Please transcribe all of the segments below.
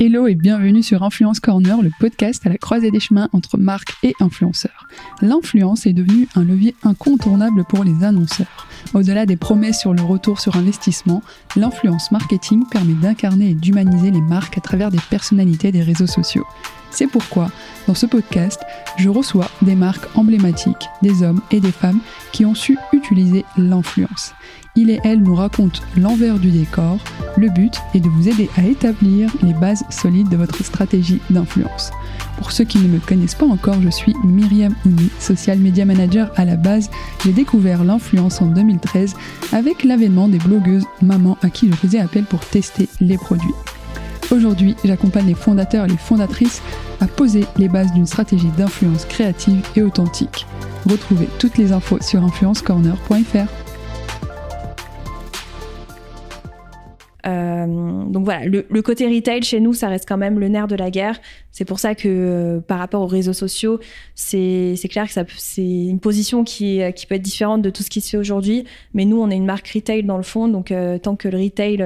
Hello et bienvenue sur Influence Corner, le podcast à la croisée des chemins entre marques et influenceurs. L'influence est devenue un levier incontournable pour les annonceurs. Au-delà des promesses sur le retour sur investissement, l'influence marketing permet d'incarner et d'humaniser les marques à travers des personnalités des réseaux sociaux. C'est pourquoi, dans ce podcast, je reçois des marques emblématiques, des hommes et des femmes qui ont su utiliser l'influence. Il et elle nous racontent l'envers du décor. Le but est de vous aider à établir les bases solides de votre stratégie d'influence. Pour ceux qui ne me connaissent pas encore, je suis Myriam Ouni, social media manager à la base. J'ai découvert l'influence en 2013 avec l'avènement des blogueuses mamans à qui je faisais appel pour tester les produits. Aujourd'hui, j'accompagne les fondateurs et les fondatrices à poser les bases d'une stratégie d'influence créative et authentique. Retrouvez toutes les infos sur influencecorner.fr. Euh, donc voilà, le, côté retail chez nous, ça reste quand même le nerf de la guerre. C'est pour ça que euh, par rapport aux réseaux sociaux, c'est clair que c'est une position qui, peut être différente de tout ce qui se fait aujourd'hui. Mais nous, on est une marque retail dans le fond, donc euh, tant que le retail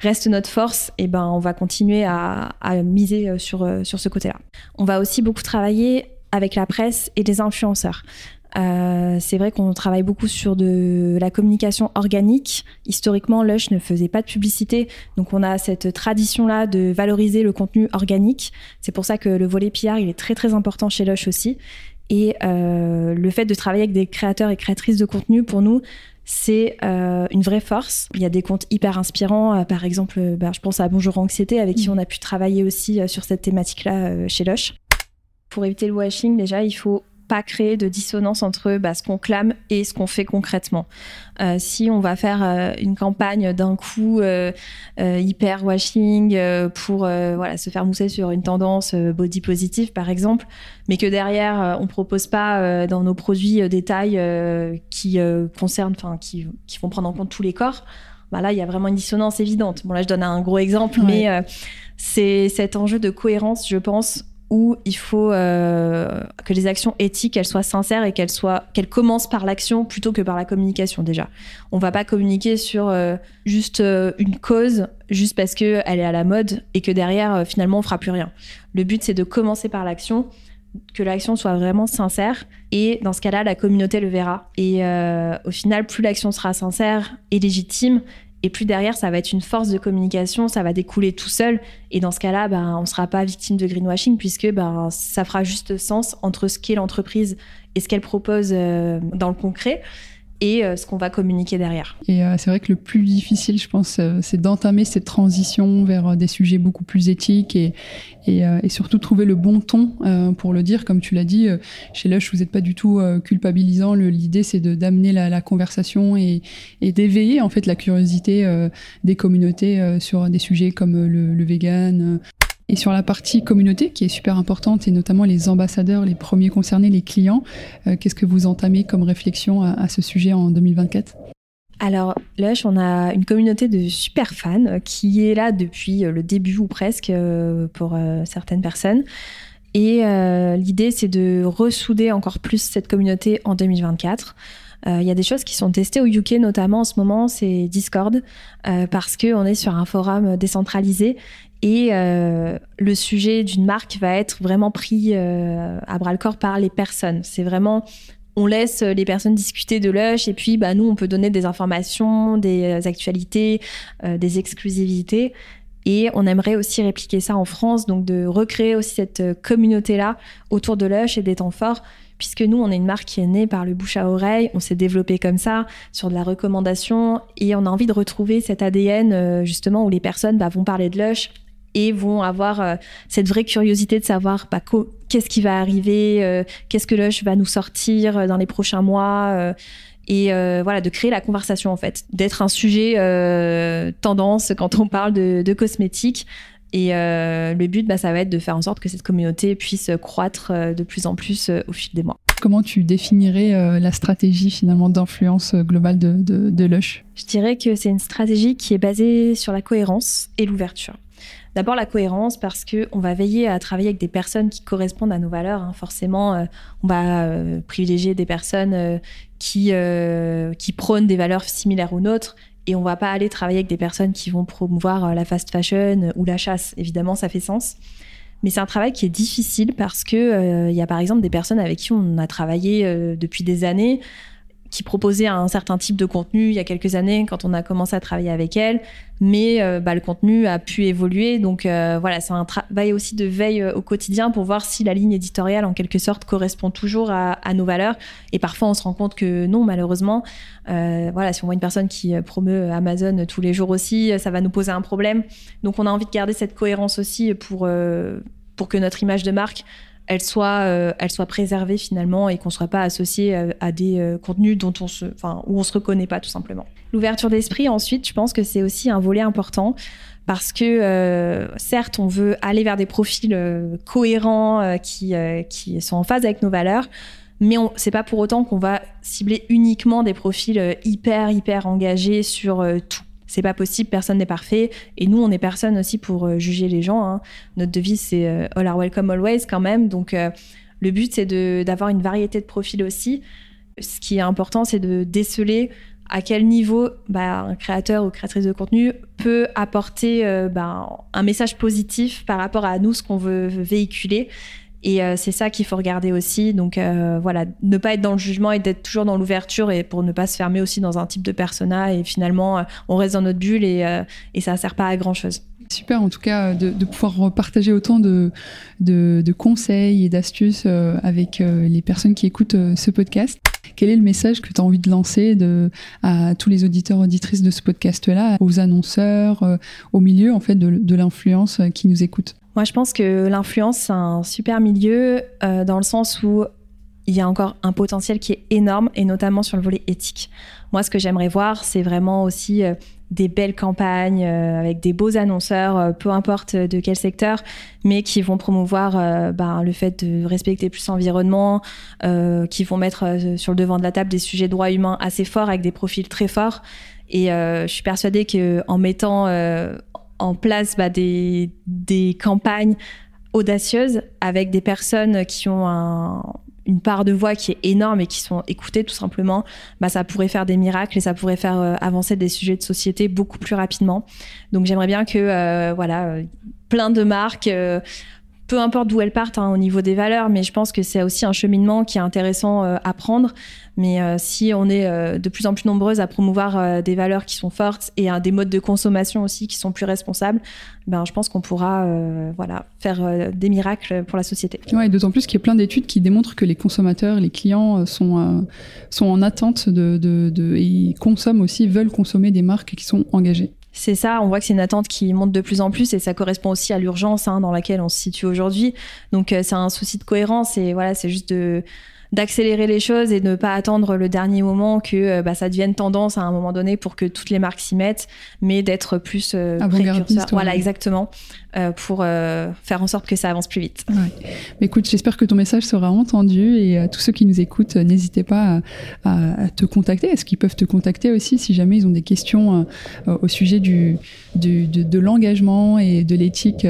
reste notre force, eh ben on va continuer à, à miser sur, sur ce côté-là. On va aussi beaucoup travailler avec la presse et les influenceurs. Euh, c'est vrai qu'on travaille beaucoup sur de la communication organique. Historiquement, Lush ne faisait pas de publicité, donc on a cette tradition-là de valoriser le contenu organique. C'est pour ça que le volet PR, il est très très important chez Lush aussi. Et euh, le fait de travailler avec des créateurs et créatrices de contenu, pour nous, c'est euh, une vraie force. Il y a des comptes hyper inspirants, par exemple, bah, je pense à Bonjour Anxiété, avec qui mm. on a pu travailler aussi sur cette thématique-là chez Lush. Pour éviter le washing, déjà, il faut pas créer de dissonance entre bah, ce qu'on clame et ce qu'on fait concrètement. Euh, si on va faire euh, une campagne d'un coup euh, hyper washing pour voilà se faire mousser sur une tendance body positive par exemple, mais que derrière on propose pas dans nos produits des tailles qui concernent, enfin qui, qui vont prendre en compte tous les corps. Bah là, il y a vraiment une dissonance évidente. Bon, là, je donne un gros exemple, mais c'est cet enjeu de cohérence, je pense, où il faut euh, que les actions éthiques soient sincères et qu'elles soient qu'elles commencent par l'action plutôt que par la communication déjà. On va pas communiquer sur euh, juste euh, une cause juste parce que elle est à la mode et que derrière finalement on fera plus rien. Le but c'est de commencer par l'action que l'action soit vraiment sincère et dans ce cas-là la communauté le verra et au final plus l'action sera sincère et légitime et plus derrière, ça va être une force de communication, ça va découler tout seul. Et dans ce cas-là, ben, on ne sera pas victime de greenwashing puisque ben, ça fera juste sens entre ce qu'est l'entreprise et ce qu'elle propose euh, dans le concret et euh, ce qu'on va communiquer derrière. Et euh, c'est vrai que le plus difficile, je pense, euh, c'est d'entamer cette transition vers des sujets beaucoup plus éthiques et, et, surtout trouver le bon ton pour le dire. Comme tu l'as dit, chez Lush, vous n'êtes pas du tout culpabilisant. L'idée, c'est d'amener la, la, conversation et, et d'éveiller en fait la curiosité des communautés sur des sujets comme le, le vegan, et sur la partie communauté, qui est super importante, et notamment les ambassadeurs, les premiers concernés, les clients, euh, qu'est-ce que vous entamez comme réflexion à, ce sujet en 2024 alors, Lush, on a une communauté de super fans qui est là depuis euh, le début ou presque euh, pour certaines personnes. Et l'idée, c'est de ressouder encore plus cette communauté en 2024. Il y a des choses qui sont testées au UK notamment en ce moment, c'est Discord, parce qu'on est sur un forum décentralisé et euh, le sujet d'une marque va être vraiment pris euh, à bras le corps par les personnes. C'est vraiment, on laisse les personnes discuter de Lush et puis bah, nous, on peut donner des informations, des actualités, euh, des exclusivités. Et on aimerait aussi répliquer ça en France, donc de recréer aussi cette communauté-là autour de Lush et des temps forts, puisque nous, on est une marque qui est née par le bouche à oreille, on s'est développé comme ça, sur de la recommandation, et on a envie de retrouver cet ADN, justement, où les personnes bah, vont parler de Lush, et vont avoir euh, cette vraie curiosité de savoir bah, qu'est-ce qui va arriver, euh, qu'est-ce que Lush va nous sortir euh, dans les prochains mois. et voilà de créer la conversation en fait, d'être un sujet tendance quand on parle de, de cosmétiques. Et le but, bah, ça va être de faire en sorte que cette communauté puisse croître de plus en plus au fil des mois. Comment tu définirais la stratégie finalement d'influence globale de, de, de Lush? Je dirais que c'est une stratégie qui est basée sur la cohérence et l'ouverture. D'abord la cohérence parce que on va veiller à travailler avec des personnes qui correspondent à nos valeurs. Hein. Forcément, euh, on va euh, privilégier des personnes euh, qui qui prônent des valeurs similaires aux nôtres. Et on va pas aller travailler avec des personnes qui vont promouvoir la fast fashion ou la chasse. Évidemment, ça fait sens. Mais c'est un travail qui est difficile parce que il y a par exemple des personnes avec qui on a travaillé depuis des années qui proposait un certain type de contenu il y a quelques années quand on a commencé à travailler avec elle, mais euh, bah, le contenu a pu évoluer. Donc euh, voilà, c'est un travail aussi de veille euh, au quotidien pour voir si la ligne éditoriale en quelque sorte correspond toujours à, nos valeurs. Et parfois on se rend compte que non, malheureusement. voilà, si on voit une personne qui promeut Amazon tous les jours aussi, ça va nous poser un problème. Donc on a envie de garder cette cohérence aussi pour pour que notre image de marque elle soit, euh, elle soit préservée finalement et qu'on ne soit pas associé euh, à, des euh, contenus dont on se, où on se reconnaît pas tout simplement. L'ouverture d'esprit, ensuite, je pense que c'est aussi un volet important parce que certes, on veut aller vers des profils cohérents qui, qui sont en phase avec nos valeurs, mais c'est pas pour autant qu'on va cibler uniquement des profils hyper hyper engagés sur tout c'est pas possible, personne n'est parfait. Et nous, on est personne aussi pour euh, juger les gens. Hein. Notre devise, c'est euh, All are welcome always quand même. Donc, euh, le but, c'est d'avoir une variété de profils aussi. Ce qui est important, c'est de déceler à quel niveau bah, un créateur ou créatrice de contenu peut apporter bah, un message positif par rapport à nous, ce qu'on veut véhiculer. Et euh, c'est ça qu'il faut regarder aussi. Donc euh, voilà, ne pas être dans le jugement et d'être toujours dans l'ouverture et pour ne pas se fermer aussi dans un type de persona. Et finalement, euh, on reste dans notre bulle et, ça ne sert pas à grand chose. Super en tout cas de, pouvoir partager autant de, conseils et d'astuces avec les personnes qui écoutent ce podcast. Quel est le message que tu as envie de lancer à tous les auditeurs auditrices de ce podcast-là, aux annonceurs, au milieu en fait de, l'influence qui nous écoutent? Moi, je pense que l'influence, c'est un super milieu euh, dans le sens où il y a encore un potentiel qui est énorme et notamment sur le volet éthique. Moi, ce que j'aimerais voir, c'est vraiment aussi euh, des belles campagnes euh, avec des beaux annonceurs, peu importe de quel secteur, mais qui vont promouvoir ben, le fait de respecter plus l'environnement, qui vont mettre sur le devant de la table des sujets de droits humains assez forts avec des profils très forts. Et je suis persuadée qu'en mettant en place bah, des, des campagnes audacieuses avec des personnes qui ont une part de voix qui est énorme et qui sont écoutées tout simplement, bah, ça pourrait faire des miracles et ça pourrait faire euh, avancer des sujets de société beaucoup plus rapidement. Donc j'aimerais bien que euh, voilà, euh, plein de marques peu importe d'où elles partent hein, au niveau des valeurs, mais je pense que c'est aussi un cheminement qui est intéressant euh, à prendre. Mais euh, si on est euh, de plus en plus nombreuses à promouvoir des valeurs qui sont fortes et des modes de consommation aussi qui sont plus responsables, ben, je pense qu'on pourra voilà, faire des miracles pour la société. Ouais, d'autant plus qu'il y a plein d'études qui démontrent que les consommateurs, les clients sont, sont en attente de, et consomment aussi, veulent consommer des marques qui sont engagées c'est ça, on voit que c'est une attente qui monte de plus en plus et ça correspond aussi à l'urgence hein, dans laquelle on se situe aujourd'hui. Donc euh, c'est un souci de cohérence et voilà, c'est juste de d'accélérer les choses et de ne pas attendre le dernier moment que euh, bah, ça devienne tendance à un moment donné pour que toutes les marques s'y mettent, mais d'être plus euh, précurseur. Voilà, exactement, euh, pour euh, faire en sorte que ça avance plus vite. Ouais. Mais écoute, j'espère que ton message sera entendu et à tous ceux qui nous écoutent, n'hésitez pas à, à, te contacter. Est-ce qu'ils peuvent te contacter aussi si jamais ils ont des questions au sujet du, du de, de l'engagement et de l'éthique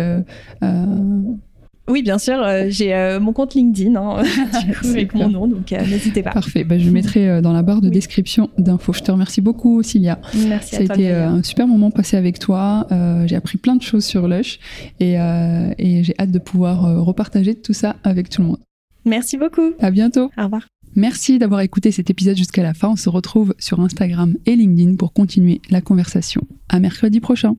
oui, bien sûr. Euh, j'ai euh, mon compte LinkedIn hein, avec mon nom, donc euh, n'hésitez pas. Parfait. Bah, je mettrai dans la barre de description d'infos. Je te remercie beaucoup, Cilia. Merci. Ça a été un super moment passé avec toi. j'ai appris plein de choses sur Lush et, et j'ai hâte de pouvoir repartager tout ça avec tout le monde. Merci beaucoup. À bientôt. Au revoir. Merci d'avoir écouté cet épisode jusqu'à la fin. On se retrouve sur Instagram et LinkedIn pour continuer la conversation. À mercredi prochain.